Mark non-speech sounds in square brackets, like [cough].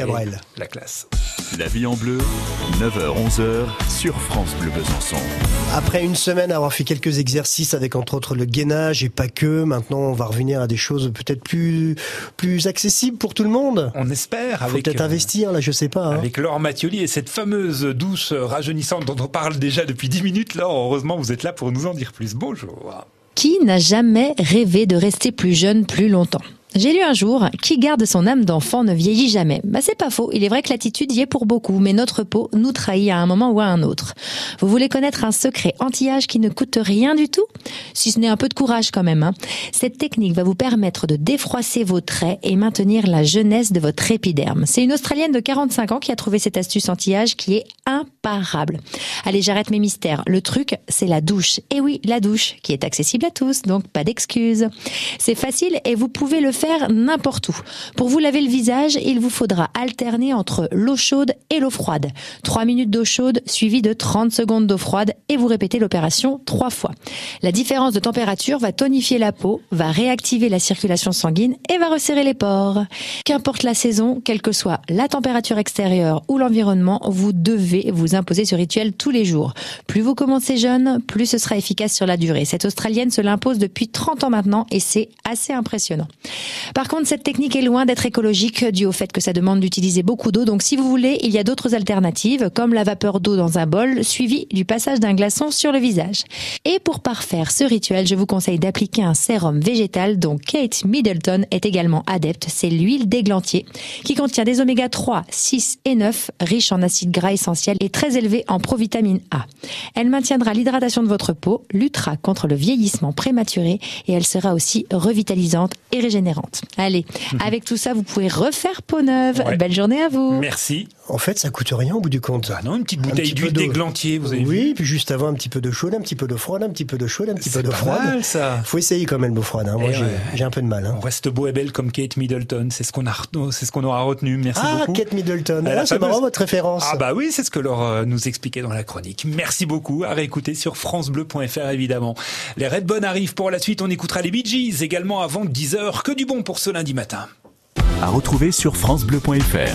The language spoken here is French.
Cabrel. La classe. La vie en bleu, 9h-11h sur France Bleu Besançon. Après une semaine à avoir fait quelques exercices avec entre autres le gainage et pas que, maintenant on va revenir à des choses peut-être plus plus accessibles pour tout le monde. On espère Faut peut-être euh, investir là, je sais pas. hein. Avec Laure Mathioli et cette fameuse douce rajeunissante dont on parle déjà depuis 10 minutes. Laure, heureusement, vous êtes là pour nous en dire plus. Bonjour. Qui n'a jamais rêvé de rester plus jeune plus longtemps? J'ai lu un jour, qui garde son âme d'enfant ne vieillit jamais. Bah c'est pas faux, il est vrai que l'attitude y est pour beaucoup, mais notre peau nous trahit à un moment ou à un autre. Vous voulez connaître un secret anti-âge qui ne coûte rien du tout? Si ce n'est un peu de courage quand même. hein. Cette technique va vous permettre de défroisser vos traits et maintenir la jeunesse de votre épiderme. C'est une Australienne de 45 ans qui a trouvé cette astuce anti-âge qui est imparable. Allez, j'arrête mes mystères. Le truc, c'est la douche. Et oui, la douche, qui est accessible à tous, donc pas d'excuses. C'est facile et vous pouvez le faire n'importe où. Pour vous laver le visage, il vous faudra alterner entre l'eau chaude et l'eau froide. 3 minutes d'eau chaude suivies de 30 secondes d'eau froide et vous répétez l'opération trois fois. La différence de température va tonifier la peau, va réactiver la circulation sanguine et va resserrer les pores. Qu'importe la saison, quelle que soit la température extérieure ou l'environnement, vous devez vous imposer ce rituel tous les jours. Plus vous commencez jeune, plus ce sera efficace sur la durée. Cette Australienne se l'impose depuis 30 ans maintenant et c'est assez impressionnant. Par contre, cette technique est loin d'être écologique dû au fait que ça demande d'utiliser beaucoup d'eau. Donc si vous voulez, il y a d'autres alternatives comme la vapeur d'eau dans un bol suivi du passage d'un glaçon sur le visage. Et pour parfaire ce rituel, je vous conseille d'appliquer un sérum végétal dont Kate Middleton est également adepte. C'est l'huile d'églantier qui contient des oméga 3, 6 et 9 riches en acides gras essentiels et très élevés en provitamine A. Elle maintiendra l'hydratation de votre peau, luttera contre le vieillissement prématuré et elle sera aussi revitalisante et régénérante. Allez, [laughs] avec tout ça, vous pouvez refaire peau neuve. Ouais. Belle journée à vous. Merci. En fait, ça coûte rien au bout du compte. Ah non, une petite Un bouteille petit peu d'huile d'eau. d'églantier, vous avez vu Oui, puis juste avant un petit peu de chaude, un petit peu de froide, un petit peu de chaude, un petit peu C'est de froide. mal, ça. Faut essayer quand même l'eau froide. Hein. Moi, Eh j'ai ouais. j'ai un peu de mal. Hein. On reste beau et belle comme Kate Middleton. C'est ce qu'on a, c'est ce qu'on aura retenu. Merci Ah, beaucoup. Kate Middleton. Ah, Ah, c'est marrant votre référence. Ah bah oui, c'est ce que Laure euh, nous expliquait dans la chronique. Merci beaucoup. À réécouter sur francebleu.fr évidemment. Les Redbone arrivent pour la suite. On écoutera les Bee Gees également avant 10h. Que du bon pour ce lundi matin. À retrouver sur FranceBleu.fr.